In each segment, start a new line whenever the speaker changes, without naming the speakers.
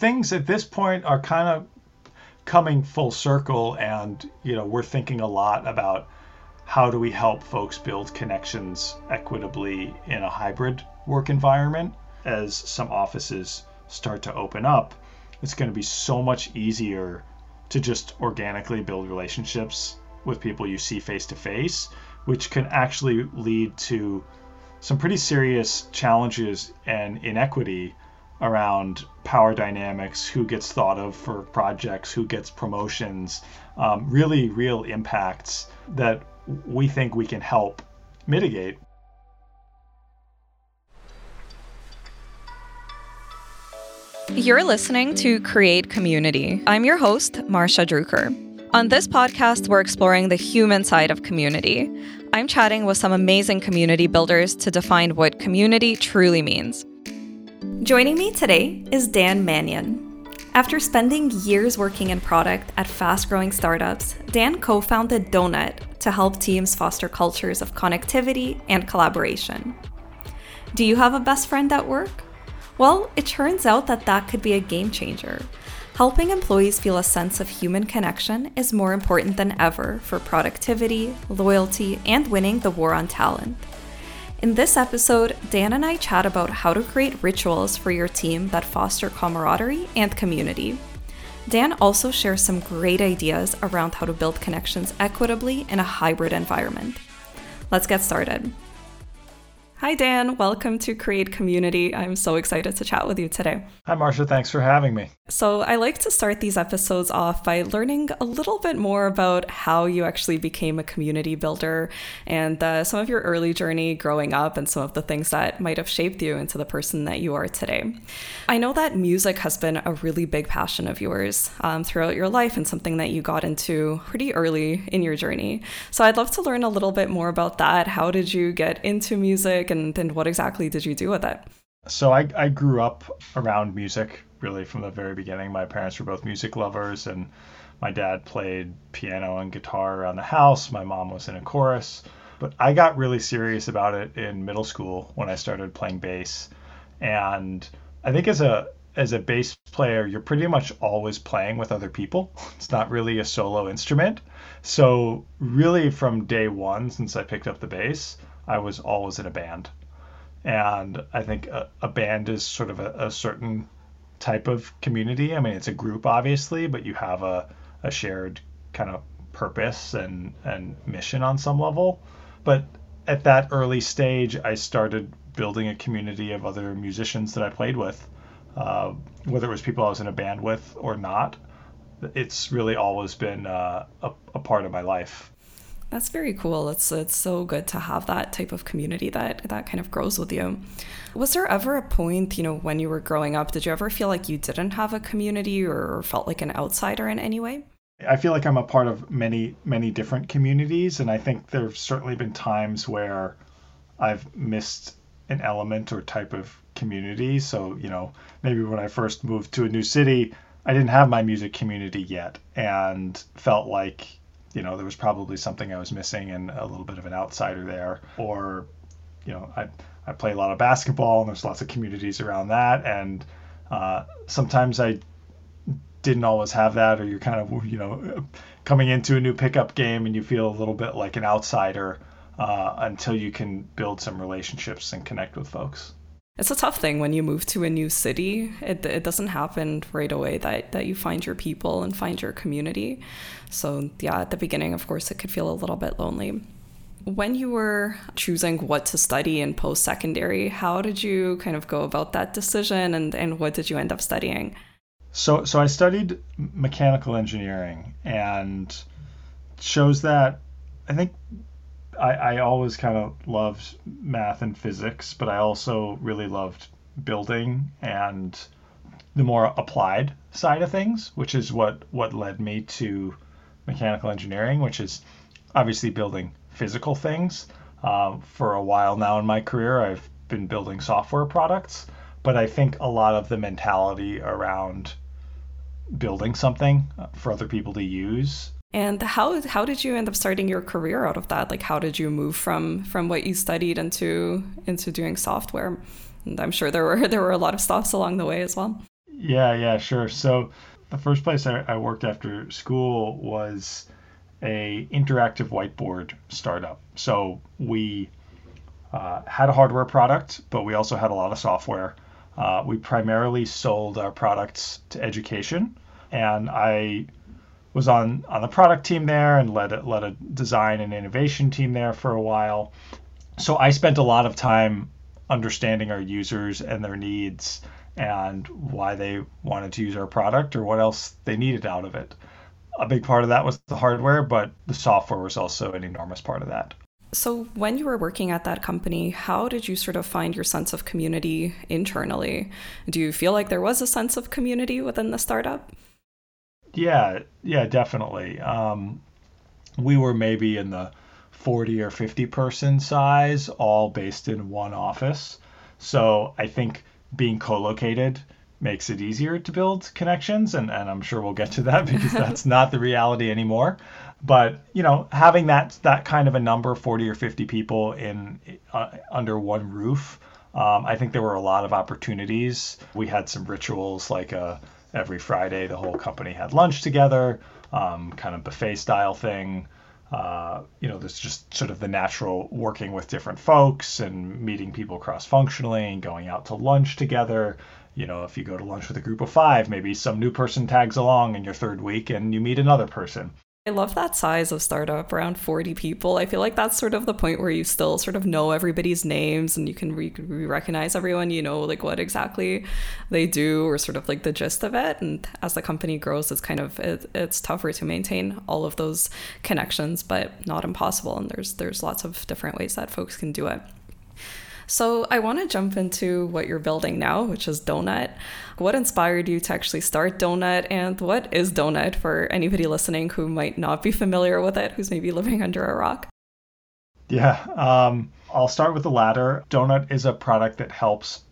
Things at this point are kind of coming full circle, and you know we're thinking a lot about how do we help folks build connections equitably in a hybrid work environment as some offices start to open up. It's going to be so much easier to just organically build relationships with people you see face to face, which can actually lead to some pretty serious challenges and inequity around power dynamics, who gets thought of for projects, who gets promotions, um, really real impacts that we think we can help mitigate.
You're listening to Create Community. I'm your host, Marsha Drucker. On this podcast, we're exploring the human side of community. I'm chatting with some amazing community builders to define what community truly means. Joining me today is Dan Manian. After spending years working in product at fast growing startups, Dan co founded Donut to help teams foster cultures of connectivity and collaboration. Do you have a best friend at work? Well, it turns out that that could be a game changer. Helping employees feel a sense of human connection is more important than ever for productivity, loyalty, and winning the war on talent. In this episode, Dan and I chat about how to create rituals for your team that foster camaraderie and community. Dan also shares some great ideas around how to build connections equitably in a hybrid environment. Let's get started. Hi, Dan. Welcome to Create Community. I'm so excited to chat with you today.
Hi, Marsha. Thanks for having me.
So, I like to start these episodes off by learning a little bit more about how you actually became a community builder and uh, some of your early journey growing up and some of the things that might have shaped you into the person that you are today. I know that music has been a really big passion of yours um, throughout your life and something that you got into pretty early in your journey. So, I'd love to learn a little bit more about that. How did you get into music and, and what exactly did you do with it?
So, I, I grew up around music really from the very beginning. My parents were both music lovers, and my dad played piano and guitar around the house. My mom was in a chorus. But I got really serious about it in middle school when I started playing bass. And I think as a as a bass player, you're pretty much always playing with other people. It's not really a solo instrument. So really from day one since I picked up the bass, I was always in a band. And I think a, a band is sort of a, a certain type of community. I mean, it's a group, obviously, but you have a, a shared kind of purpose and, and mission on some level. But at that early stage, I started building a community of other musicians that I played with, uh, whether it was people I was in a band with or not. It's really always been uh, a, a part of my life.
That's very cool. It's it's so good to have that type of community that that kind of grows with you. Was there ever a point, you know, when you were growing up, did you ever feel like you didn't have a community or felt like an outsider in any way?
I feel like I'm a part of many many different communities and I think there've certainly been times where I've missed an element or type of community. So, you know, maybe when I first moved to a new city, I didn't have my music community yet and felt like you know there was probably something I was missing and a little bit of an outsider there. Or, you know, I I play a lot of basketball and there's lots of communities around that, and uh, sometimes I didn't always have that, or you're kind of you know coming into a new pickup game and you feel a little bit like an outsider uh, until you can build some relationships and connect with folks
it's a tough thing when you move to a new city. It, it doesn't happen right away that, that you find your people and find your community. So, yeah, at the beginning, of course, it could feel a little bit lonely. When you were choosing what to study in post secondary, how did you kind of go about that decision and, and what did you end up studying?
So, so I studied mechanical engineering and chose that I think I, I always kind of loved math and physics, but I also really loved building and the more applied side of things, which is what what led me to mechanical engineering, which is obviously building physical things. Uh, for a while now in my career, I've been building software products, but I think a lot of the mentality around building something for other people to use
and how how did you end up starting your career out of that? Like how did you move from from what you studied into into doing software? And I'm sure there were there were a lot of stops along the way as well.
Yeah, yeah, sure. So the first place I, I worked after school was a interactive whiteboard startup. So we uh, had a hardware product, but we also had a lot of software. Uh, we primarily sold our products to education, and I was on on the product team there and led led a design and innovation team there for a while. So I spent a lot of time understanding our users and their needs and why they wanted to use our product or what else they needed out of it. A big part of that was the hardware, but the software was also an enormous part of that.
So, when you were working at that company, how did you sort of find your sense of community internally? Do you feel like there was a sense of community within the startup?
Yeah, yeah, definitely. Um, we were maybe in the 40 or 50 person size, all based in one office. So I think being co located makes it easier to build connections. And, and I'm sure we'll get to that because that's not the reality anymore. But, you know, having that, that kind of a number, 40 or 50 people in uh, under one roof, um, I think there were a lot of opportunities. We had some rituals like a, uh, every Friday, the whole company had lunch together, um, kind of buffet style thing. Uh, you know, there's just sort of the natural working with different folks and meeting people cross functionally and going out to lunch together. You know, if you go to lunch with a group of five, maybe some new person tags along in your third week and you meet another person.
I love that size of startup, around 40 people. I feel like that's sort of the point where you still sort of know everybody's names and you can re- recognize everyone, you know, like what exactly they do or sort of like the gist of it. And as the company grows, it's kind of, it, it's tougher to maintain all of those connections, but not impossible. And there's, there's lots of different ways that folks can do it. So I want to jump into what you're building now, which is Donut. What inspired you to actually start Donut, and what is Donut for anybody listening who might not be familiar with it, who's maybe living under a rock?
Yeah, um, I'll start with the latter. Donut is a product that helps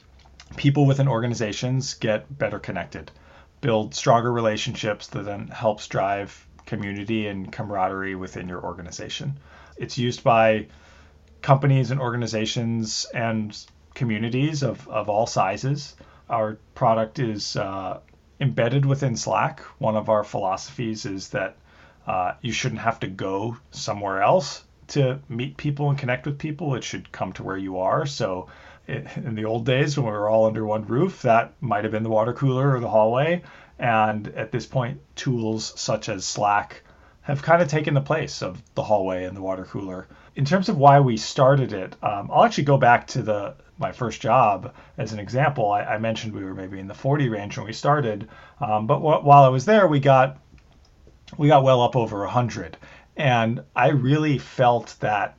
people within organizations get better connected, build stronger relationships that then helps drive community and camaraderie within your organization. It's used by companies and organizations and communities of, of all sizes. Our product is uh, embedded within Slack. One of our philosophies is that uh, you shouldn't have to go somewhere else to meet people and connect with people. It should come to where you are. So, it, in the old days when we were all under one roof, that might have been the water cooler or the hallway. And at this point, tools such as Slack have kind of taken the place of the hallway and the water cooler in terms of why we started it, um, I'll actually go back to the my first job as an example. I, I mentioned we were maybe in the 40 range when we started, um, but wh- while I was there, we got we got well up over 100, and I really felt that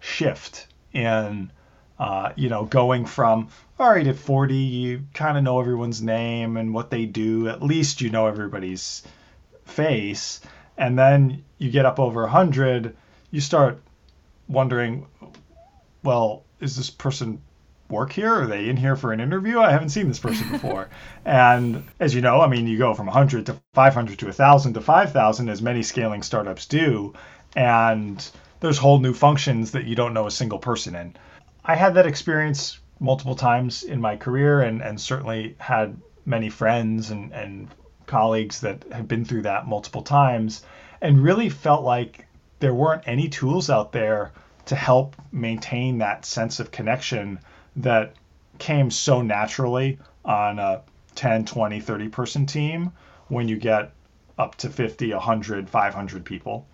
shift in uh, you know going from all right at 40 you kind of know everyone's name and what they do at least you know everybody's face and then you get up over 100 you start wondering, well, is this person work here? Are they in here for an interview? I haven't seen this person before. and as you know, I mean, you go from 100 to 500 to 1,000 to 5,000, as many scaling startups do. And there's whole new functions that you don't know a single person in. I had that experience multiple times in my career and, and certainly had many friends and, and colleagues that have been through that multiple times and really felt like there weren't any tools out there to help maintain that sense of connection that came so naturally on a 10, 20, 30 person team when you get up to 50, 100, 500 people.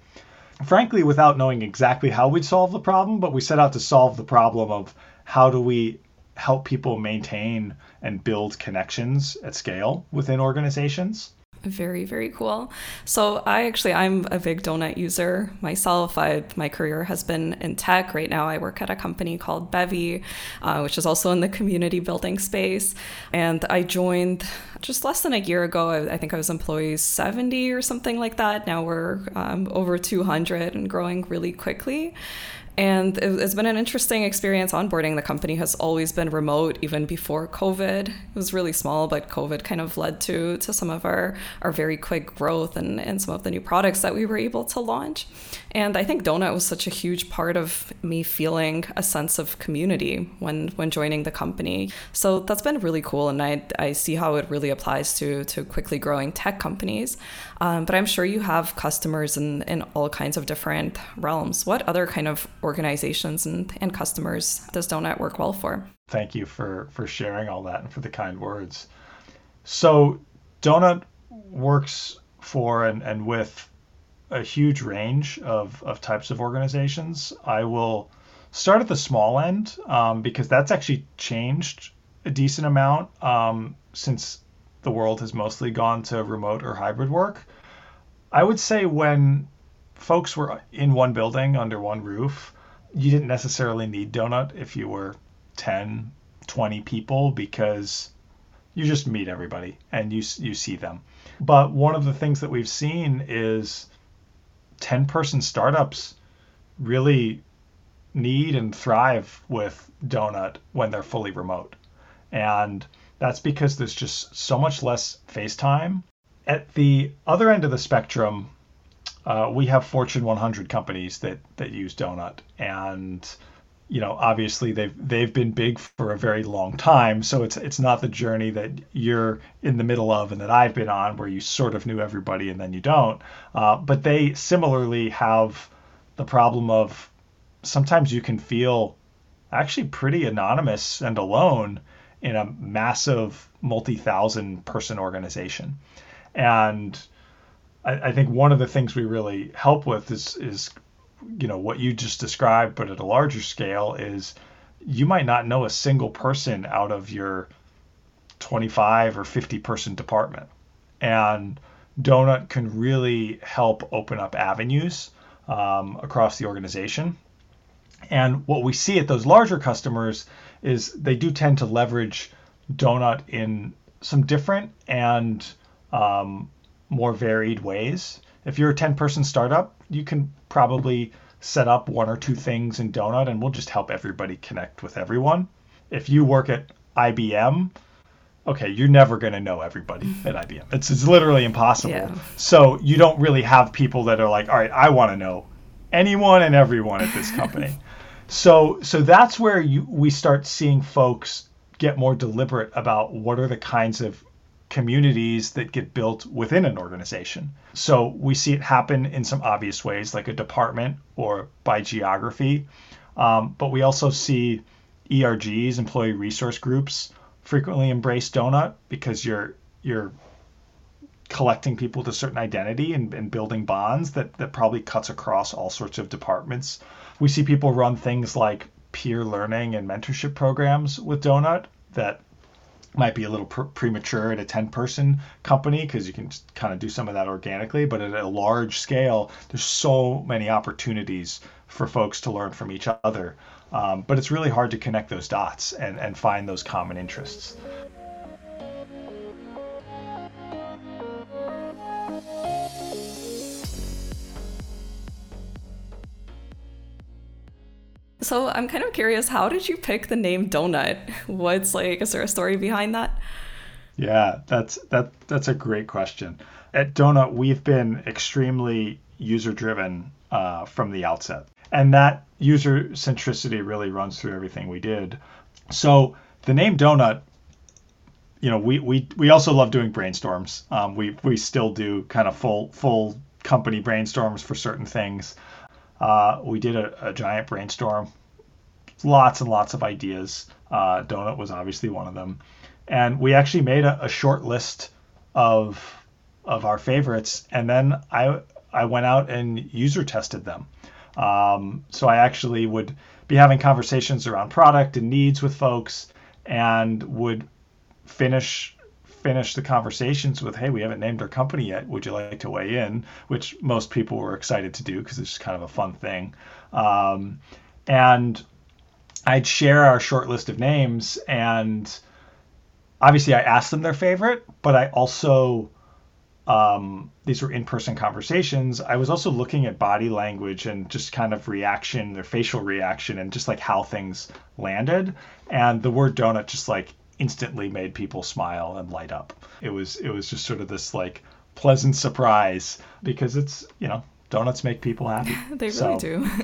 Frankly, without knowing exactly how we'd solve the problem, but we set out to solve the problem of how do we help people maintain and build connections at scale within organizations
very very cool. So i actually i'm a big donut user myself. I, my career has been in tech. Right now i work at a company called bevy uh, which is also in the community building space. And i joined just less than a year ago. I, I think i was employee 70 or something like that. Now we're um, over 200 and growing really quickly And it's been an interesting experience onboarding. The company has always been remote, even before COVID. It was really small, but COVID kind of led to, to some of our, our very quick growth and, and some of the new products that we were able to launch. And I think Donut was such a huge part of me feeling a sense of community when, when joining the company. So that's been really cool. And I, I see how it really applies to, to quickly growing tech companies. Um, but I'm sure you have customers in, in all kinds of different realms. What other kind of organizations and, and customers does Donut work well for?
Thank you for, for sharing all that and for the kind words. So, Donut works for and, and with a huge range of, of types of organizations. I will start at the small end um, because that's actually changed a decent amount um, since the world has mostly gone to remote or hybrid work. I would say when folks were in one building under one roof, you didn't necessarily need Donut if you were 10, 20 people because you just meet everybody and you you see them. But one of the things that we've seen is 10 person startups really need and thrive with Donut when they're fully remote. And that's because there's just so much less face time. At the other end of the spectrum, uh, we have Fortune 100 companies that that use Donut, and you know obviously they've they've been big for a very long time. So it's it's not the journey that you're in the middle of and that I've been on, where you sort of knew everybody and then you don't. Uh, but they similarly have the problem of sometimes you can feel actually pretty anonymous and alone in a massive multi-thousand person organization. And I, I, think one of the things we really help with is is you know what you just described, but at a larger scale is you might not know a single person out of your 25 or 50 person department. And Donut can really help open up avenues um, across the organization. And what we see at those larger customers is they do tend to leverage Donut in some different and um, more varied ways. If you're a 10 person startup, you can probably set up one or two things in Donut and we'll just help everybody connect with everyone. If you work at IBM, okay, you're never going to know everybody at IBM. It's, it's literally impossible. Yeah. So you don't really have people that are like, all right, I want to know anyone and everyone at this company. so so that's where you we start seeing folks get more deliberate about what are the kinds of communities that get built within an organization. So we see it happen in some obvious ways, like a department or by geography. Um, but we also see ERGs, employee resource groups, frequently embrace Donut because you're you're collecting people to certain identity and, and building bonds that, that probably cuts across all sorts of departments. We see people run things like peer learning and mentorship programs with Donut that might be a little pr- premature at a 10 person company because you can kind of do some of that organically but at a large scale there's so many opportunities for folks to learn from each other. Um, but it's really hard to connect those dots and, and find those common interests
So I'm kind of curious, how did you pick the name Donut? What's like, is there a story behind that?
Yeah, that's that that's a great question. At Donut, we've been extremely user driven uh, from the outset, and that user centricity really runs through everything we did. So the name Donut, you know, we we we also love doing brainstorms. Um, we we still do kind of full full company brainstorms for certain things. Uh, we did a, a, giant brainstorm, lots and lots of ideas. Uh, Donut was obviously one of them, and we actually made a, a short list of of our favorites, and then I I went out and user tested them. Um, so I actually would be having conversations around product and needs with folks, and would finish finish the conversations with, "Hey, we haven't named our company yet. Would you like to weigh in?" Which most people were excited to do because it's just kind of a fun thing. Um, and I'd share our short list of names, and obviously I asked them their favorite, but I also um, these were in-person conversations, I was also looking at body language and just kind of reaction, their facial reaction, and just like how things landed. And the word donut just like instantly made people smile and light up. It was it was just sort of this like pleasant surprise because it's you know donuts make people happy.
they really so. do.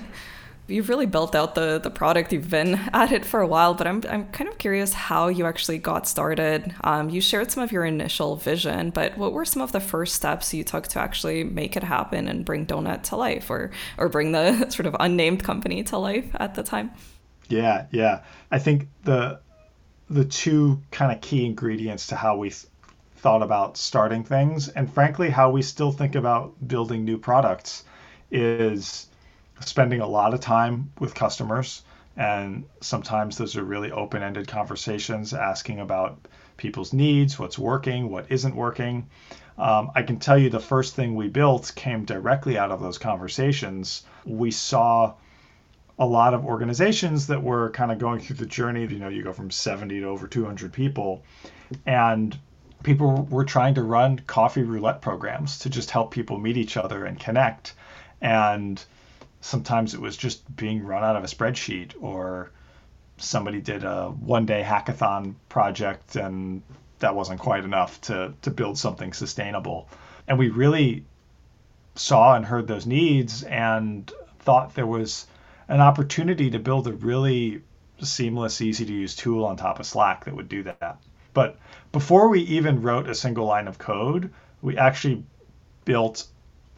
you've really built out the the product. You've been at it for a while, but I'm I'm kind of curious how you actually got started. Um, you shared some of your initial vision, but what were some of the first steps you took to actually make it happen and bring Donut to life, or or bring the sort of unnamed company to life at the time?
Yeah, yeah. I think the the two kind of key ingredients to how we th- thought about starting things, and frankly, how we still think about building new products, is spending a lot of time with customers. And sometimes those are really open ended conversations asking about people's needs, what's working, what isn't working. Um, I can tell you the first thing we built came directly out of those conversations. We saw a lot of organizations that were kind of going through the journey. You know, you go from 70 to over 200 people, and people were trying to run coffee roulette programs to just help people meet each other and connect. And sometimes it was just being run out of a spreadsheet or somebody did a one day hackathon project and that wasn't quite enough to, to build something sustainable. And we really saw and heard those needs and thought there was an opportunity to build a really seamless, easy to use tool on top of Slack that would do that. But before we even wrote a single line of code, we actually built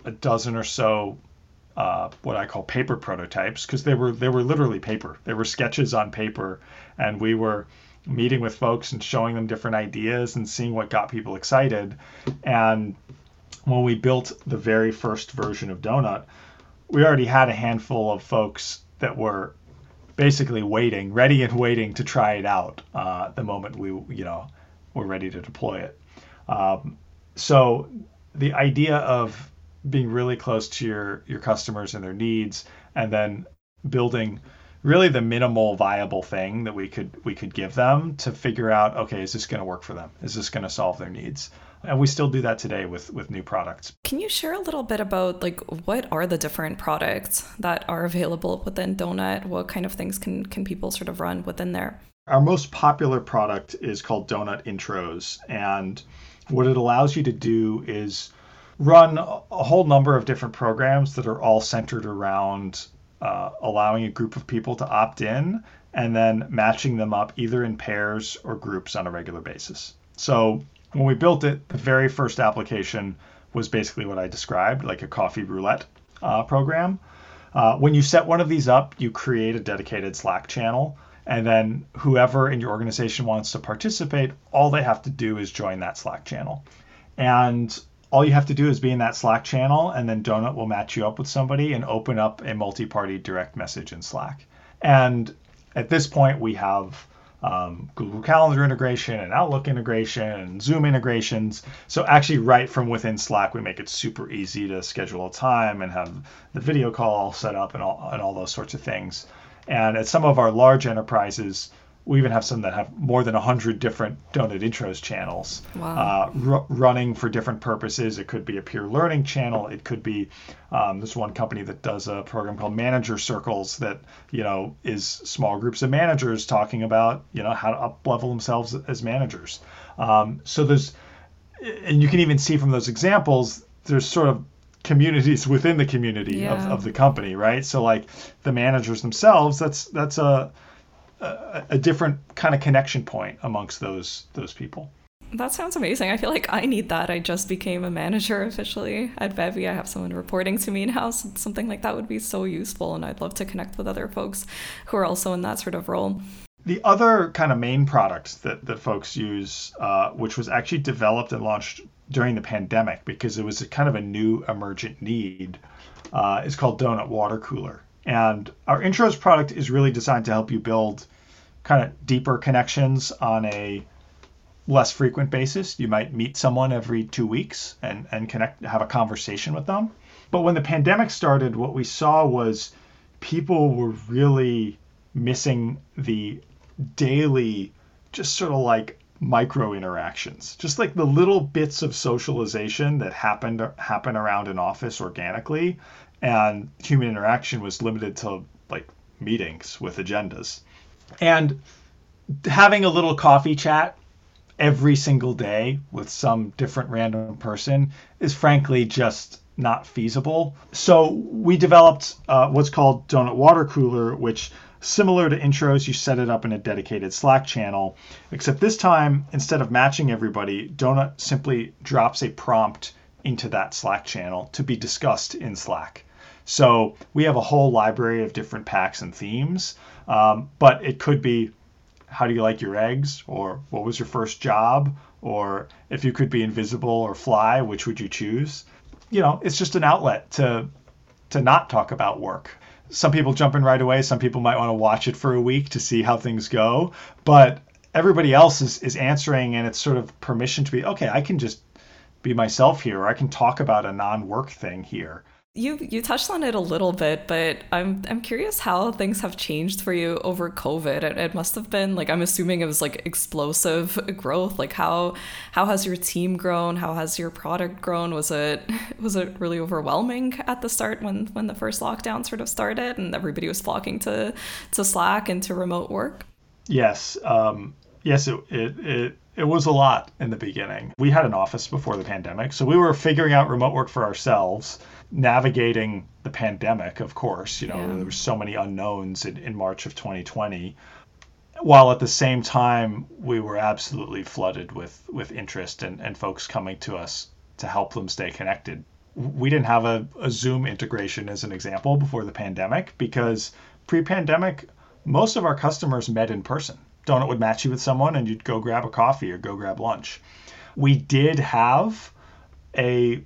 a dozen or so uh, what I call paper prototypes because they were they were literally paper. They were sketches on paper, and we were meeting with folks and showing them different ideas and seeing what got people excited. And when we built the very first version of Donut, we already had a handful of folks that were basically waiting, ready and waiting to try it out uh, the moment we you know were ready to deploy it. Um, so the idea of being really close to your your customers and their needs and then building really the minimal viable thing that we could we could give them to figure out okay is this going to work for them is this going to solve their needs and we still do that today with with new products.
Can you share a little bit about like what are the different products that are available within donut? What kind of things can can people sort of run within there?
Our most popular product is called donut intros. And what it allows you to do is run a whole number of different programs that are all centered around uh, allowing a group of people to opt in and then matching them up either in pairs or groups on a regular basis. So when we built it, the very first application was basically what I described, like a coffee roulette uh, program. Uh, when you set one of these up, you create a dedicated Slack channel, and then whoever in your organization wants to participate, all they have to do is join that Slack channel. And all you have to do is be in that Slack channel, and then Donut will match you up with somebody and open up a multi party direct message in Slack. And at this point, we have um, Google Calendar integration and Outlook integration and Zoom integrations. So, actually, right from within Slack, we make it super easy to schedule a time and have the video call set up and all, and all those sorts of things. And at some of our large enterprises, we even have some that have more than 100 different donut intros channels wow. uh, r- running for different purposes it could be a peer learning channel it could be um, there's one company that does a program called manager circles that you know is small groups of managers talking about you know how to up level themselves as managers um, so there's and you can even see from those examples there's sort of communities within the community yeah. of, of the company right so like the managers themselves that's that's a a, a different kind of connection point amongst those those people.
That sounds amazing. I feel like I need that. I just became a manager officially at Bevy. I have someone reporting to me now. So something like that would be so useful, and I'd love to connect with other folks who are also in that sort of role.
The other kind of main product that, that folks use, uh, which was actually developed and launched during the pandemic because it was a kind of a new emergent need, uh, is called Donut Water Cooler. And our intros product is really designed to help you build kind of deeper connections on a less frequent basis. You might meet someone every two weeks and, and connect, have a conversation with them. But when the pandemic started, what we saw was people were really missing the daily, just sort of like micro interactions, just like the little bits of socialization that happened happen around an office organically, and human interaction was limited to like meetings with agendas, and having a little coffee chat every single day with some different random person is frankly just not feasible. So we developed uh, what's called Donut Water Cooler, which similar to intros, you set it up in a dedicated Slack channel, except this time, instead of matching everybody, Donut simply drops a prompt into that Slack channel to be discussed in Slack. So we have a whole library of different packs and themes, um, but it could be how do you like your eggs, or what was your first job, or if you could be invisible or fly, which would you choose? You know, it's just an outlet to to not talk about work some people jump in right away. Some people might want to watch it for a week to see how things go. But everybody else is, is answering, and it's sort of permission to be okay, I can just be myself here, or I can talk about a non work thing here.
You you touched on it a little bit, but I'm I'm curious how things have changed for you over COVID. It, it must have been like I'm assuming it was like explosive growth. Like how how has your team grown? How has your product grown? Was it was it really overwhelming at the start when when the first lockdown sort of started and everybody was flocking to to Slack and to remote work?
Yes, um, yes, it, it it it was a lot in the beginning. We had an office before the pandemic, so we were figuring out remote work for ourselves navigating the pandemic, of course. You know, yeah. there were so many unknowns in, in March of 2020 while at the same time we were absolutely flooded with with interest and, and folks coming to us to help them stay connected we didn't have a, a zoom integration as an example before the pandemic because pre-pandemic most of our customers met in person donut would match you with someone and you'd go grab a coffee or go grab lunch we did have a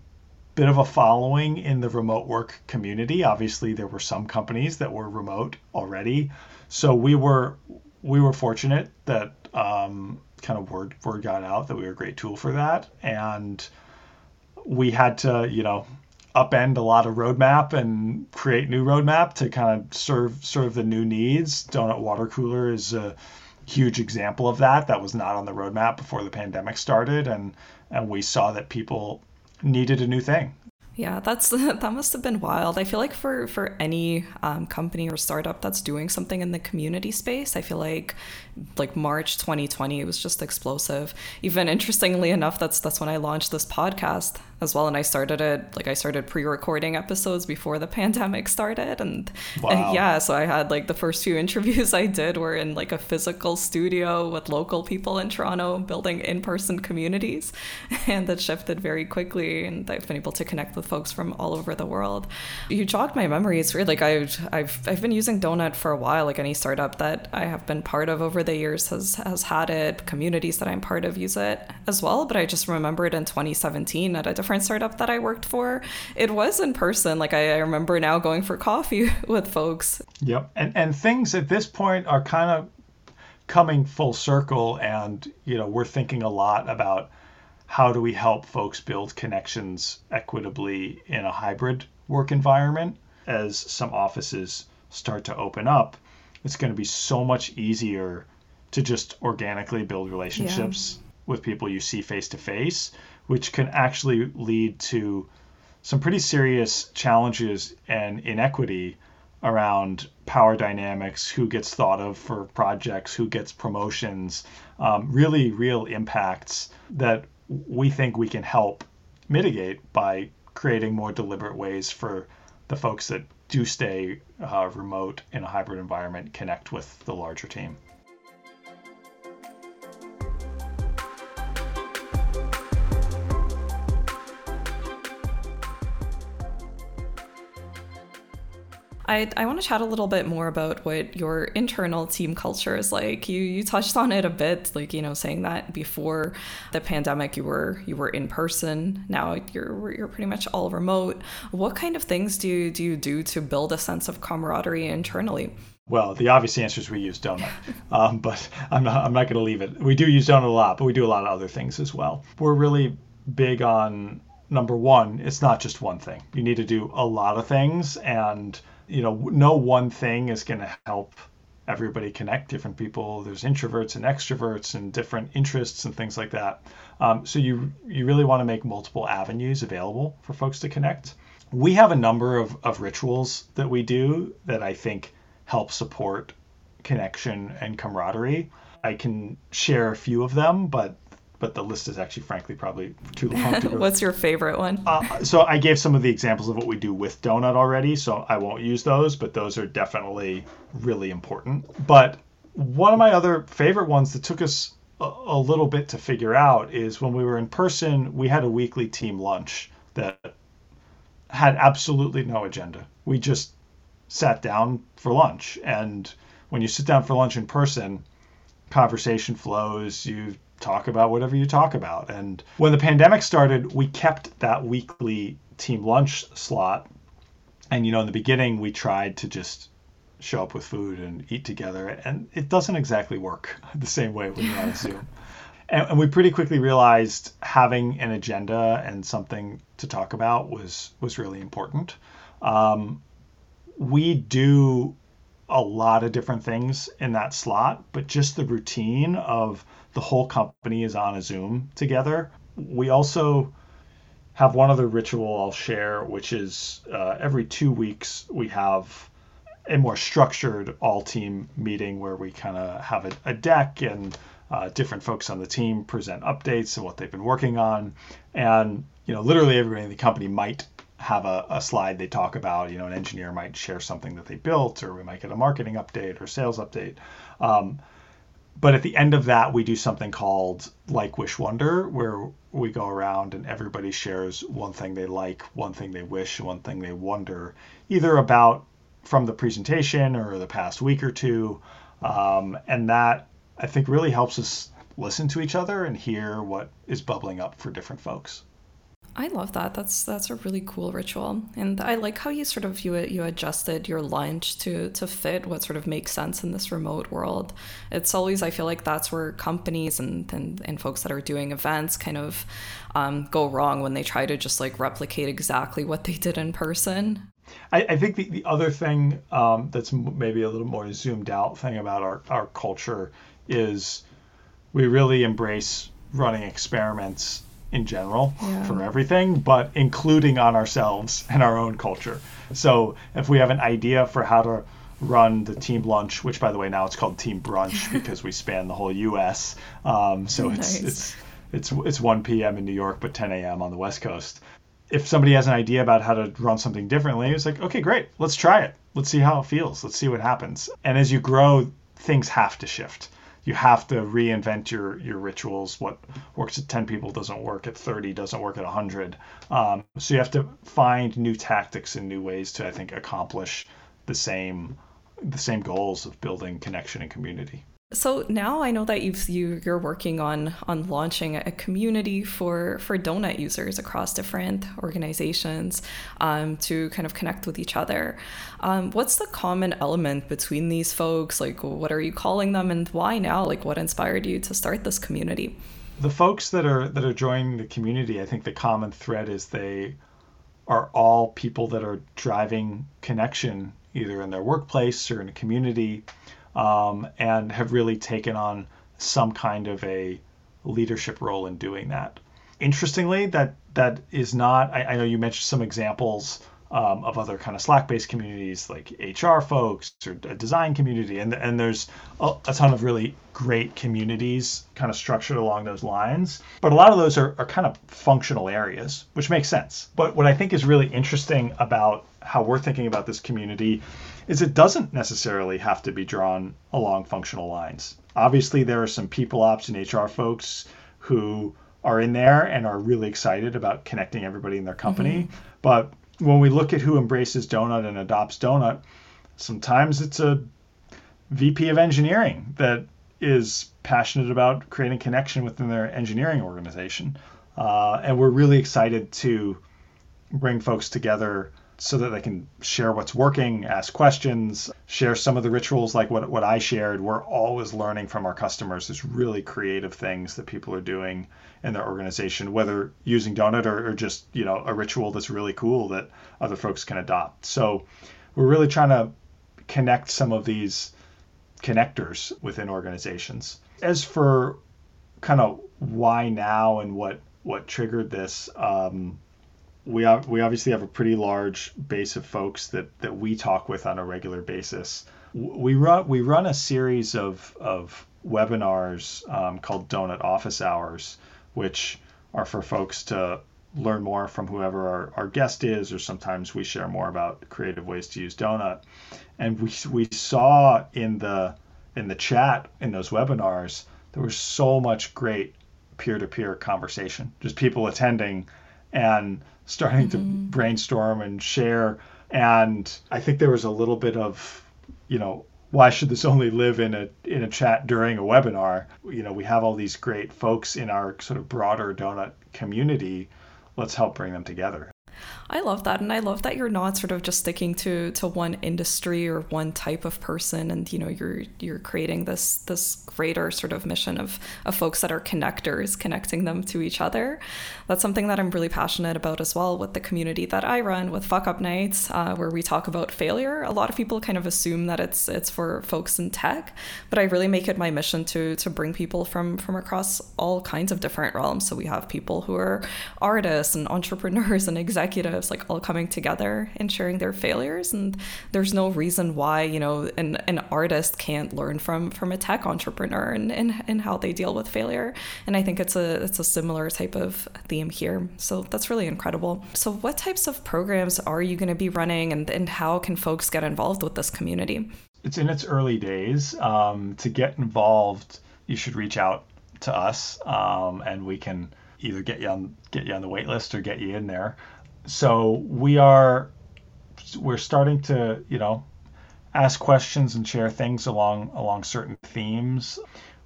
bit of a following in the remote work community. Obviously, there were some companies that were remote already, so we were we were fortunate that um, kind of word word got out that we were a great tool for that, and we had to you know upend a lot of roadmap and create new roadmap to kind of serve serve the new needs. Donut water cooler is a huge example of that. That was not on the roadmap before the pandemic started, and and we saw that people needed a new thing.
Yeah, that's that must have been wild. I feel like for for any um, company or startup that's doing something in the community space, I feel like like March 2020 it was just explosive. Even interestingly enough, that's that's when I launched this podcast as well, and I started it like I started pre-recording episodes before the pandemic started, and, wow. and yeah, so I had like the first few interviews I did were in like a physical studio with local people in Toronto building in-person communities, and that shifted very quickly, and I've been able to connect with folks from all over the world. You jogged my memory. It's weird. Like I've I've I've been using Donut for a while. Like any startup that I have been part of over the years has has had it. Communities that I'm part of use it as well. But I just remember it in 2017 at a different startup that I worked for. It was in person. Like I, I remember now going for coffee with folks.
Yep. And and things at this point are kind of coming full circle and you know we're thinking a lot about how do we help folks build connections equitably in a hybrid work environment as some offices start to open up it's going to be so much easier to just organically build relationships yeah. with people you see face to face which can actually lead to some pretty serious challenges and inequity around power dynamics, who gets thought of for projects, who gets promotions, um, really real impacts that we think we can help mitigate by creating more deliberate ways for the folks that do stay uh, remote in a hybrid environment connect with the larger team.
I, I want to chat a little bit more about what your internal team culture is like. You you touched on it a bit, like you know, saying that before the pandemic you were you were in person. Now you're you're pretty much all remote. What kind of things do you, do you do to build a sense of camaraderie internally?
Well, the obvious answer is we use Donut, um, but I'm not I'm not going to leave it. We do use Donut a lot, but we do a lot of other things as well. We're really big on number one. It's not just one thing. You need to do a lot of things and you know, no one thing is going to help everybody connect. Different people there's introverts and extroverts and different interests and things like that. Um, so you you really want to make multiple avenues available for folks to connect. We have a number of, of rituals that we do that i think help support connection and camaraderie. I can share a few of them but but the list is actually frankly probably too long to go.
What's your favorite one?
Uh, so I gave some of the examples of what we do with Donut already, so I won't use those, but those are definitely really important. But one of my other favorite ones that took us a, a little bit to figure out is when we were in person, we had a weekly team lunch that had absolutely no agenda. We just sat down for lunch, and when you sit down for lunch in person, conversation flows. You talk about whatever you talk about. And when the pandemic started, we kept that weekly team lunch slot. And, you know, in the beginning, we tried to just show up with food and eat together. And it doesn't exactly work the same way when you're on Zoom. And, and we pretty quickly realized having an agenda and something to talk about was was really important. Um, we do a lot of different things in that slot, but just the routine of the whole company is on a Zoom together. We also have one other ritual I'll share, which is uh, every two weeks we have a more structured all team meeting where we kind of have a, a, deck and uh, different folks on the team present updates and what they've been working on. And, you know, literally everybody in the company might have a, a slide they talk about. You know, an engineer might share something that they built, or we might get a marketing update or sales update. Um, but at the end of that, we do something called Like Wish Wonder, where we go around and everybody shares one thing they like, one thing they wish, one thing they wonder, either about from the presentation or the past week or two. Um, and that I think really helps us listen to each other and hear what is bubbling up for different folks.
I love that. That's that's a really cool ritual, and I like how you sort of you you adjusted your lunch to to fit what sort of makes sense in this remote world. It's always I feel like that's where companies and and, and folks that are doing events kind of um, go wrong when they try to just like replicate exactly what they did in person.
I, I think the, the other thing um, that's maybe a little more zoomed out thing about our, our culture is we really embrace running experiments in general yeah. for everything, but including on ourselves and our own culture. So if we have an idea for how to run the team lunch, which by the way now it's called team brunch because we span the whole U.S. Um, so nice. it's it's it's it's 1 p.m. in New York, but 10 a.m. on the West Coast. If somebody has an idea about how to run something differently, it's like, okay, great, let's try it. Let's see how it feels. Let's see what happens. And as you grow, things have to shift you have to reinvent your your rituals. What works at 10 people doesn't work at 30, doesn't work at 100. Um, so you have to find new tactics and new ways to, I think, accomplish the same the same goals of building connection and community.
So now I know that you've, you you're working on on launching a community for for donut users across different organizations um, to kind of connect with each other. Um, what's the common element between these folks? Like, what are you calling them, and why now? Like, what inspired you to start this community?
The folks that are that are joining the community, I think the common thread is they are all people that are driving connection either in their workplace or in a community um, and have really taken on some kind of a leadership role in doing that. Interestingly, that that is not. I, I know you mentioned some examples um, of other kind of Slack-based communities like HR folks or a design community, and and there's a, a, ton of really great communities kind of structured along those lines. But a lot of those are, are kind of functional areas, which makes sense. But what I think is really interesting about how we're thinking about this community is it doesn't necessarily have to be drawn along functional lines. Obviously, there are some people ops and HR folks who are in there and are really excited about connecting everybody in their company. Mm-hmm. But when we look at who embraces Donut and adopts Donut, sometimes it's a VP of engineering that is passionate about creating connection within their engineering organization. Uh, and we're really excited to bring folks together so that they can share what's working, ask questions, share some of the rituals like what, what I shared. We're always learning from our customers. There's really creative things that people are doing in their organization, whether using Donut or, or just, you know, a ritual that's really cool that other folks can adopt. So we're really trying to connect some of these connectors within organizations. As for kind of why now and what what triggered this, um, we we obviously have a pretty large base of folks that that we talk with on a regular basis. We run we run a series of of webinars um, called Donut Office Hours, which are for folks to learn more from whoever our, our guest is, or sometimes we share more about creative ways to use Donut. And we we saw in the in the chat in those webinars there was so much great peer-to-peer conversation, just people attending and starting mm-hmm. to brainstorm and share. And I think there was a little bit of, you know, why should this only live in a in a chat during a webinar? You know, we have all these great folks in our sort of broader donut community. Let's help bring them together.
I love that, and I love that you're not sort of just sticking to to one industry or one type of person, and you know you're you're creating this this greater sort of mission of of folks that are connectors, connecting them to each other. That's something that I'm really passionate about as well with the community that I run with Fuck Up Nights, uh, where we talk about failure. A lot of people kind of assume that it's it's for folks in tech, but I really make it my mission to to bring people from from across all kinds of different realms. So we have people who are artists and entrepreneurs and executives like all coming together and sharing their failures. And there's no reason why you know an, an artist can't learn from from a tech entrepreneur and, and and how they deal with failure. And i think it's a it's a similar type of theme here. So that's really incredible. So what types of programs are you going to be running and, and how can folks get involved with this community?
It's in its early days. Um, to get involved you should reach out to us um, and we can either get you on get you on the wait list or get you in there so we are we're starting to you know ask questions and share things along along certain themes.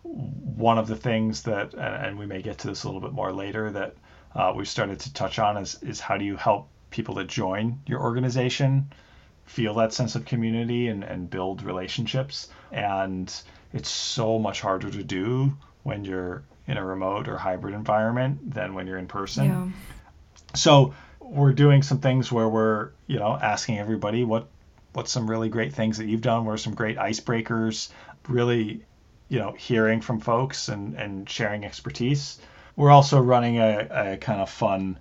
One of the things that and we may get to this a little bit more later that uh, we've started to touch on is is how do you help people that join your organization feel that sense of community and, and build relationships? And it's so much harder to do when you're in a remote or hybrid environment than when you're in person. Yeah. so we're doing some things where we're you know asking everybody what what's some really great things that you've done what are some great icebreakers really you know hearing from folks and and sharing expertise. We're also running a, a kind of fun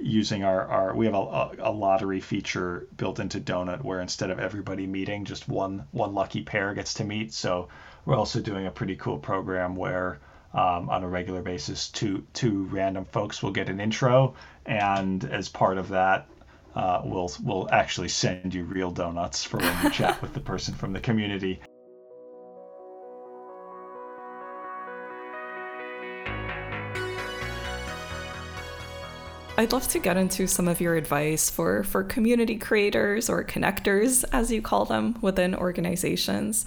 using our, our we have a, a lottery feature built into donut where instead of everybody meeting just one one lucky pair gets to meet. So we're also doing a pretty cool program where um, on a regular basis. Two two random folks will get an intro, and as part of that, uh, we'll we'll actually send you real donuts for when you chat with the person from the community.
I'd love to get into some of your advice for, for community creators or connectors, as you call them, within organizations.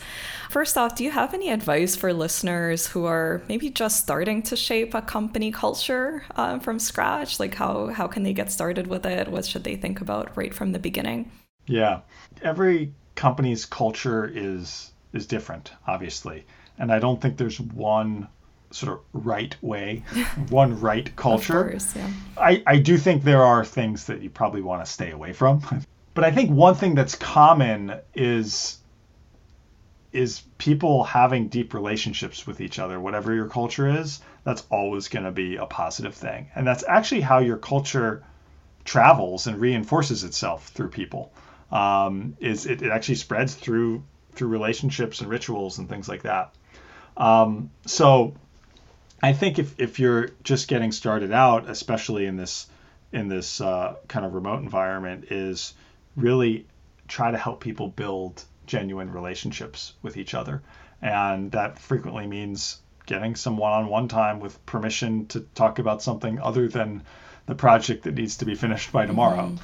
First off, do you have any advice for listeners who are maybe just starting to shape a company culture uh, from scratch? Like, how, how can they get started with it? What should they think about right from the beginning?
Yeah, every company's culture is is different, obviously, and I don't think there's one sort of right way, one right culture. Course, yeah. I, I do think there are things that you probably want to stay away from. But I think one thing that's common is is people having deep relationships with each other, whatever your culture is, that's always going to be a positive thing. And that's actually how your culture travels and reinforces itself through people. Um, is it, it actually spreads through through relationships and rituals and things like that. Um, so I think if, if you're just getting started out, especially in this in this uh, kind of remote environment, is really try to help people build genuine relationships with each other, and that frequently means getting some one-on-one time with permission to talk about something other than the project that needs to be finished by tomorrow. Mm-hmm.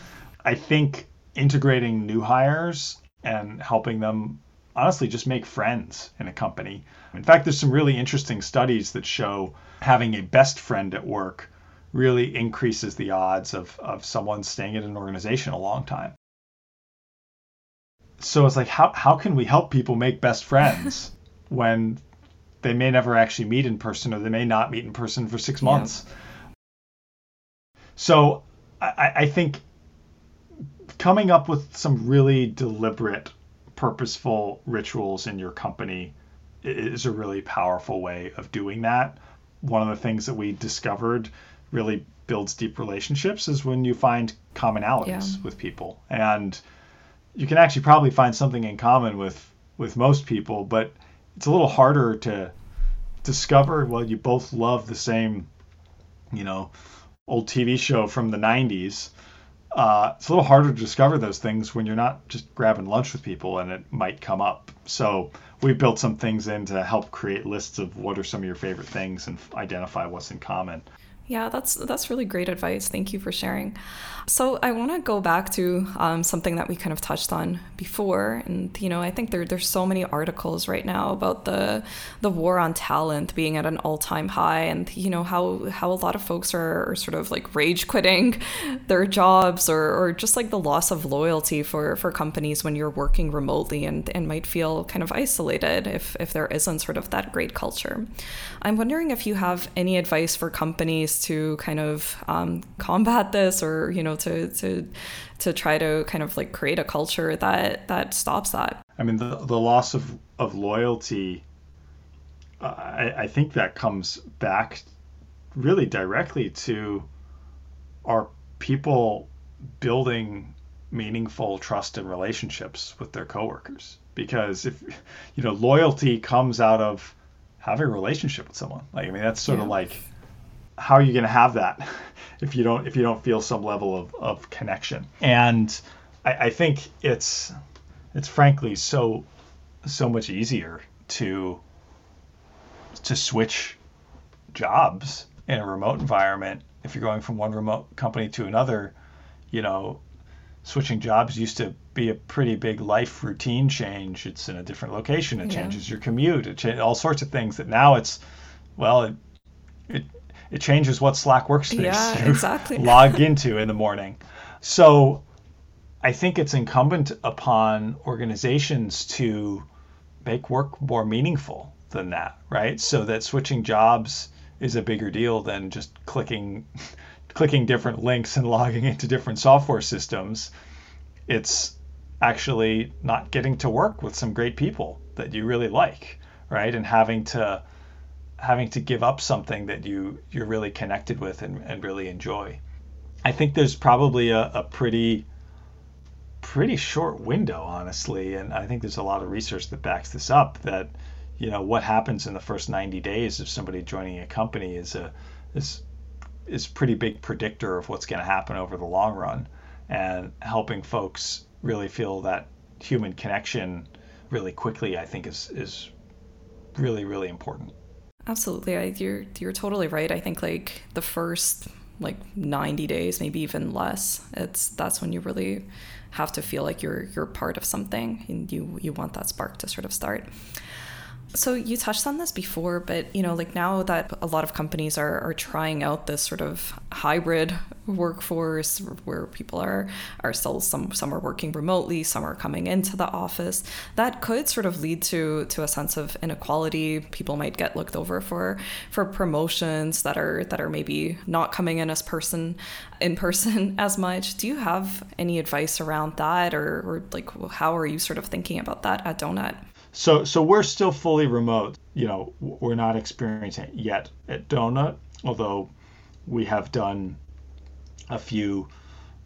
I think integrating new hires and helping them honestly just make friends in a company. In fact, there's some really interesting studies that show having a best friend at work really increases the odds of, of someone staying at an organization a long time. So it's like, how, how can we help people make best friends when they may never actually meet in person or they may not meet in person for six months? Yeah. So I, I think coming up with some really deliberate purposeful rituals in your company is a really powerful way of doing that. One of the things that we discovered really builds deep relationships is when you find commonalities yeah. with people. And you can actually probably find something in common with with most people, but it's a little harder to discover well you both love the same, you know, old TV show from the 90s uh, it's a little harder to discover those things when you're not just grabbing lunch with people and it might come up. So we've built some things in to help create lists of what are some of your favorite things and identify what's in common.
Yeah, that's that's really great advice. Thank you for sharing. So I want to go back to um, something that we kind of touched on before, and you know I think there there's so many articles right now about the the war on talent being at an all time high, and you know how how a lot of folks are, are sort of like rage quitting their jobs or or just like the loss of loyalty for for companies when you're working remotely and and might feel kind of isolated if if there isn't sort of that great culture. I'm wondering if you have any advice for companies to kind of um, combat this or you know to to to try to kind of like create a culture that that stops that.
I mean the, the loss of of loyalty uh, I, I think that comes back really directly to our people building meaningful trust and relationships with their coworkers. Because if you know loyalty comes out of having a relationship with someone. Like i mean that's sort yeah. of like how are you going to have that if you don't if you don't feel some level of, of connection? And I, I think it's it's frankly so so much easier to to switch jobs in a remote environment. If you're going from one remote company to another you know switching jobs used to be a pretty big life routine change. It's in a different location. It yeah. changes your commute. It changes all sorts of things that now it's well it, it it changes what Slack workspace
yeah, you exactly.
log into in the morning. So I think it's incumbent upon organizations to make work more meaningful than that, right? So that switching jobs is a bigger deal than just clicking clicking different links and logging into different software systems. It's actually not getting to work with some great people that you really like, right? And having to having to give up something that you you're really connected with and, and really enjoy. I think there's probably a, a pretty pretty short window, honestly, and I think there's a lot of research that backs this up. That you know what happens in the first 90 days of somebody joining a company is a is is pretty big predictor of what's going to happen over the long run, and helping folks really feel that human connection really quickly. I think is is really really important.
Absolutely. I, you're you're totally right. I think like the first like 90 days, maybe even less, it's that's when you really have to feel like you're you're part of something and you you want that spark to sort of start. So you touched on this before, but you know, like now that a lot of companies are, are trying out this sort of hybrid workforce where people are are still some some are working remotely, some are coming into the office, that could sort of lead to to a sense of inequality. People might get looked over for for promotions that are that are maybe not coming in as person in person as much. Do you have any advice around that or, or like how are you sort of thinking about that at Donut?
So so we're still fully remote. You know, we're not experiencing it yet at Donut, although we have done a few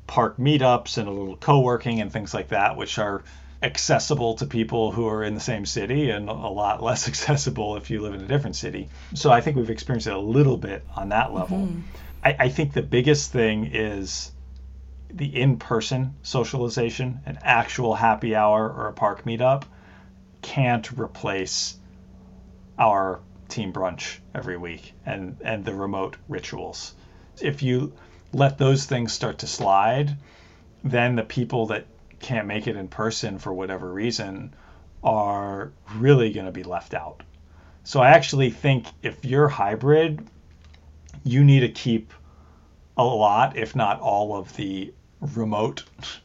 park meetups and a little co-working and things like that, which are accessible to people who are in the same city and a lot less accessible if you live in a different city. So I think we've experienced it a little bit on that level. Mm-hmm. I, I think the biggest thing is the in-person socialization, an actual happy hour or a park meetup can't replace our team brunch every week and and the remote rituals. If you let those things start to slide, then the people that can't make it in person for whatever reason are really going to be left out. So I actually think if you're hybrid, you need to keep a lot, if not all of the remote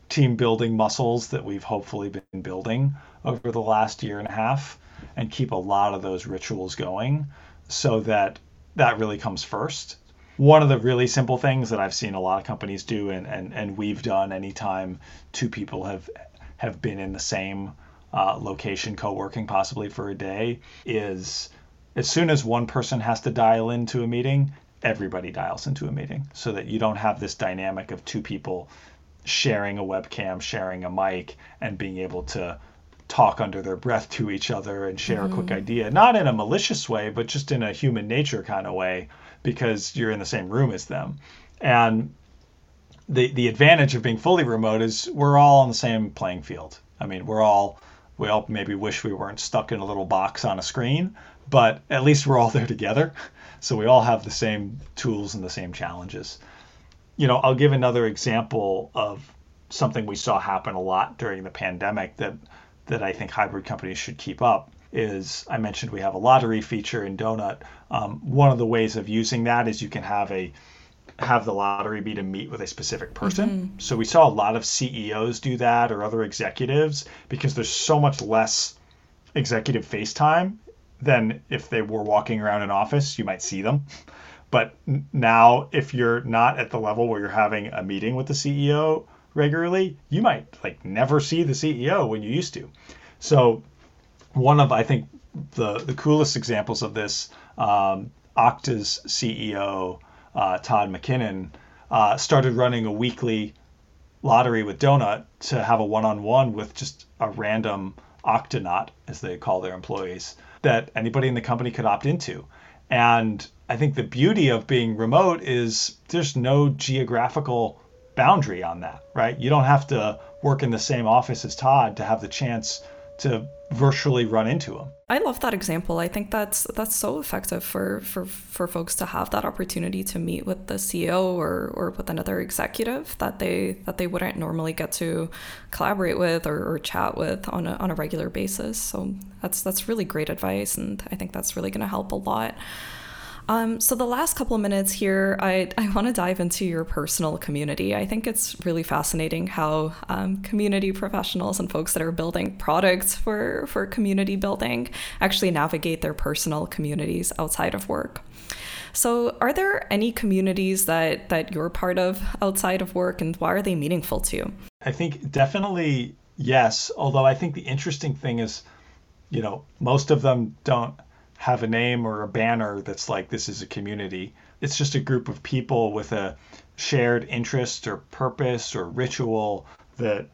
team building muscles that we've hopefully been building over the last year and a half and keep a lot of those rituals going so that that really comes first. One of the really simple things that I've seen a lot of companies do and, and, and we've done anytime two people have have been in the same uh, location co-working possibly for a day is as soon as one person has to dial into a meeting everybody dials into a meeting so that you don't have this dynamic of two people sharing a webcam sharing a mic and being able to talk under their breath to each other and share mm-hmm. a quick mm-hmm. idea not in a malicious way but just in a human nature kind of way because you're in the same room as them and the the advantage of being fully remote is we're all on the same playing field i mean we're all we all maybe wish we weren't stuck in a little box on a screen but at least we're all there together so we all have the same tools and the same challenges you know i'll give another example of something we saw happen a lot during the pandemic that that I think hybrid companies should keep up is I mentioned we have a lottery feature in Donut. Um, one of the ways of using that is you can have a have the lottery be to meet with a specific person. Mm-hmm. So we saw a lot of CEOs do that or other executives because there's so much less executive face time than if they were walking around an office, you might see them. But now if you're not at the level where you're having a meeting with the CEO regularly, you might like never see the CEO when you used to. So one of I think the the coolest examples of this, um, Okta's CEO uh, Todd McKinnon uh, started running a weekly lottery with Donut to have a one-on-one with just a random Oktanaut, as they call their employees, that anybody in the company could opt into. And I think the beauty of being remote is there's no geographical boundary on that, right? You don't have to work in the same office as Todd to have the chance to virtually run into him.
I love that example. I think that's that's so effective for for for folks to have that opportunity to meet with the CEO or or with another executive that they that they wouldn't normally get to collaborate with or, or chat with on a on a regular basis. So that's that's really great advice and I think that's really going to help a lot. Um, so, the last couple of minutes here, I, I want to dive into your personal community. I think it's really fascinating how um, community professionals and folks that are building products for, for community building actually navigate their personal communities outside of work. So, are there any communities that, that you're part of outside of work, and why are they meaningful to you?
I think definitely yes. Although I think the interesting thing is, you know, most of them don't have a name or a banner that's like this is a community. It's just a group of people with a shared interest or purpose or ritual that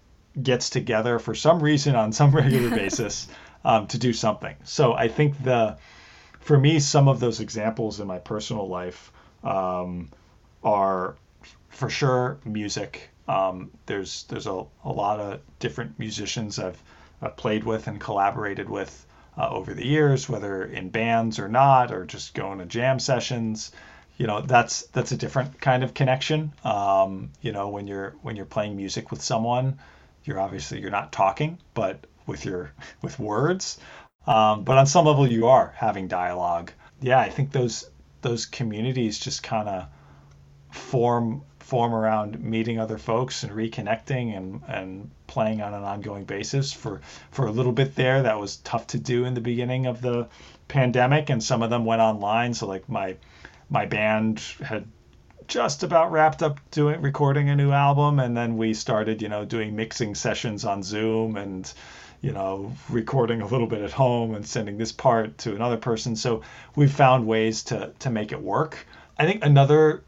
gets together for some reason on some regular basis um, to do something. So I think the for me some of those examples in my personal life um, are for sure music. Um, there's there's a, a lot of different musicians I've, I've played with and collaborated with uh, over the years, whether in bands or not, or just going to jam sessions. You know, that's that's a different kind of connection. Um, you know, when you're when you're playing music with someone, you're obviously you're not talking, but with your with words. Um, but on some level, you are having dialogue. Yeah, I think those those communities just kind of form form around meeting other folks and reconnecting and, and playing on an ongoing basis for, for a little bit there. That was tough to do in the beginning of the pandemic, and some of them went online. So like my my band had just about wrapped up doing recording a new album, and then we started, you know, doing mixing sessions on Zoom and you know, recording a little bit at home and sending this part to another person. So we've found ways to to make it work. I think another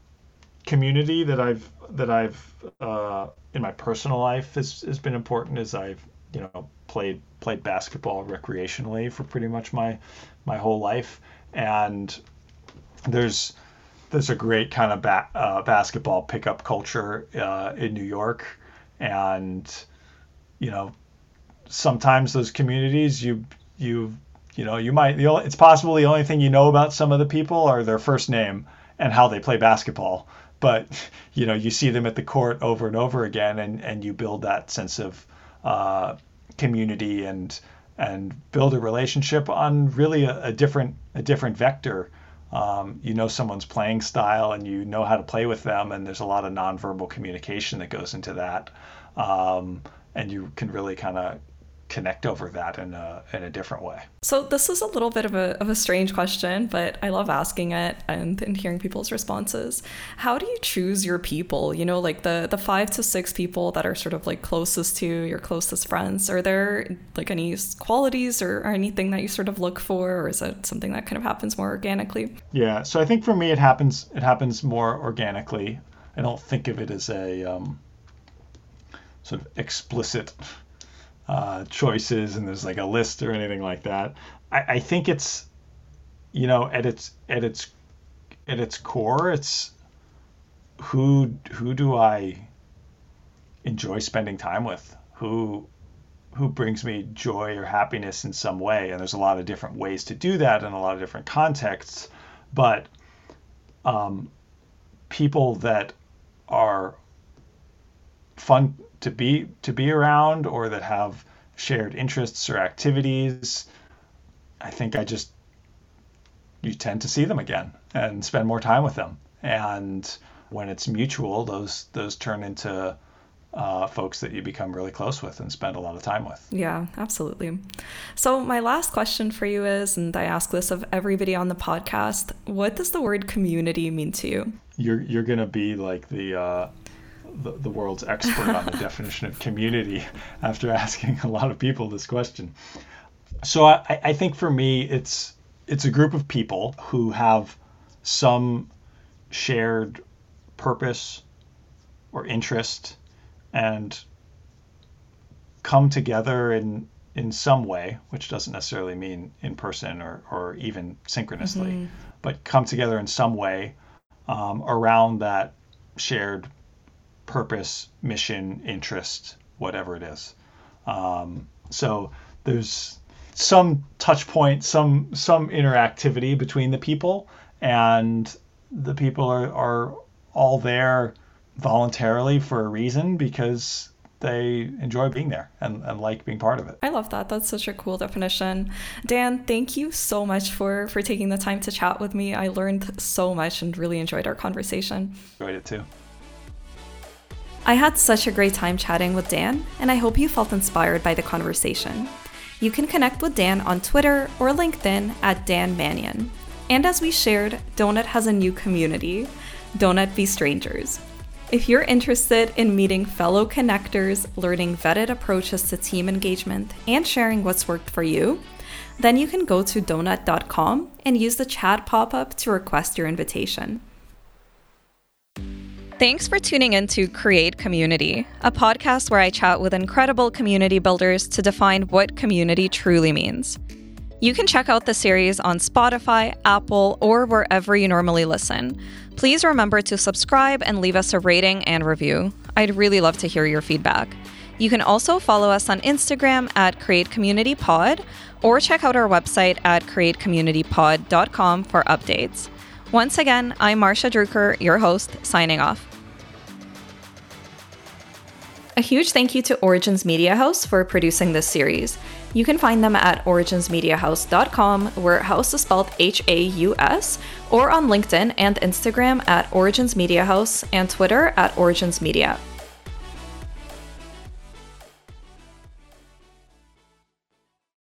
community that I've that I've uh, in my personal life has, has been important as I've you know played played basketball recreationally for pretty much my my whole life. And there's there's a great kind of ba- uh, basketball pickup culture uh, in New York. And you know sometimes those communities you you you know you might the only, it's possible the only thing you know about some of the people are their first name and how they play basketball but you know you see them at the court over and over again, and and you build that sense of uh, community and and build a relationship on really a, a different a different vector. Um, you know someone's playing style and you know how to play with them, and there's a lot of nonverbal communication that goes into that, um, and you can really kind of connect over that in a in a different way.
So this is a little bit of a of a strange question, but I love asking it and, and hearing people's responses. How do you choose your people? You know, like the the five to six people that are sort of like closest to your closest friends. Are there like any qualities or, or anything that you sort of look for, or is it something that kind of happens more organically?
Yeah. So I think for me it happens it happens more organically. I don't think of it as a um, sort of explicit uh, choices and there's like a list or anything like that. I, I think it's, you know, at its at its at its core, it's who who do I enjoy spending time with? Who who brings me joy or happiness in some way? And there's a lot of different ways to do that in a lot of different contexts, but um, people that are fun to be to be around or that have shared interests or activities, I think I just you tend to see them again and spend more time with them. And when it's mutual, those those turn into uh, folks that you become really close with and spend a lot of time with.
Yeah, absolutely. So, my last question for you is, and I ask this of everybody on the podcast, what does the word community mean to you?
You're you're gonna be like the uh, the, the world's expert on the definition of community after asking a lot of people this question. So I, I think for me, it's it's a group of people who have some shared purpose or interest and come together in in some way, which doesn't necessarily mean in person or, or even synchronously, mm-hmm. but come together in some way um, around that shared purpose, mission, interest, whatever it is. Um, so there's some touch point, some some interactivity between the people, and the people are, are all there voluntarily for a reason because they enjoy being there and, and like being part of it.
I love that. That's such a cool definition. Dan, thank you so much for for taking the time to chat with me. I learned so much and really enjoyed our conversation.
Enjoyed it too.
I had such a great time chatting with Dan, and I hope you felt inspired by the conversation. You can connect with Dan on Twitter or LinkedIn at Dan Manian. And as we shared, Donut has a new community, Donut Be Strangers. If you're interested in meeting fellow connectors, learning vetted approaches to team engagement, and sharing what's worked for you, then you can go to donut.com and use the chat pop up to request your invitation. Thanks for tuning in to Create Community, a podcast where I chat with incredible community builders to define what community truly means. You can check out the series on Spotify, Apple, or wherever you normally listen. Please remember to subscribe and leave us a rating and review. I'd really love to hear your feedback. You can also follow us on Instagram at Create Community Pod or check out our website at createcommunitypod.com for updates. Once again, I'm Marsha Drucker, your host, signing off. A huge thank you to Origins Media Haus for producing this series. You can find them at originsmediahaus.com, where house is spelled H A U S, or on LinkedIn and Instagram at Origins Media Haus and Twitter at Origins Media.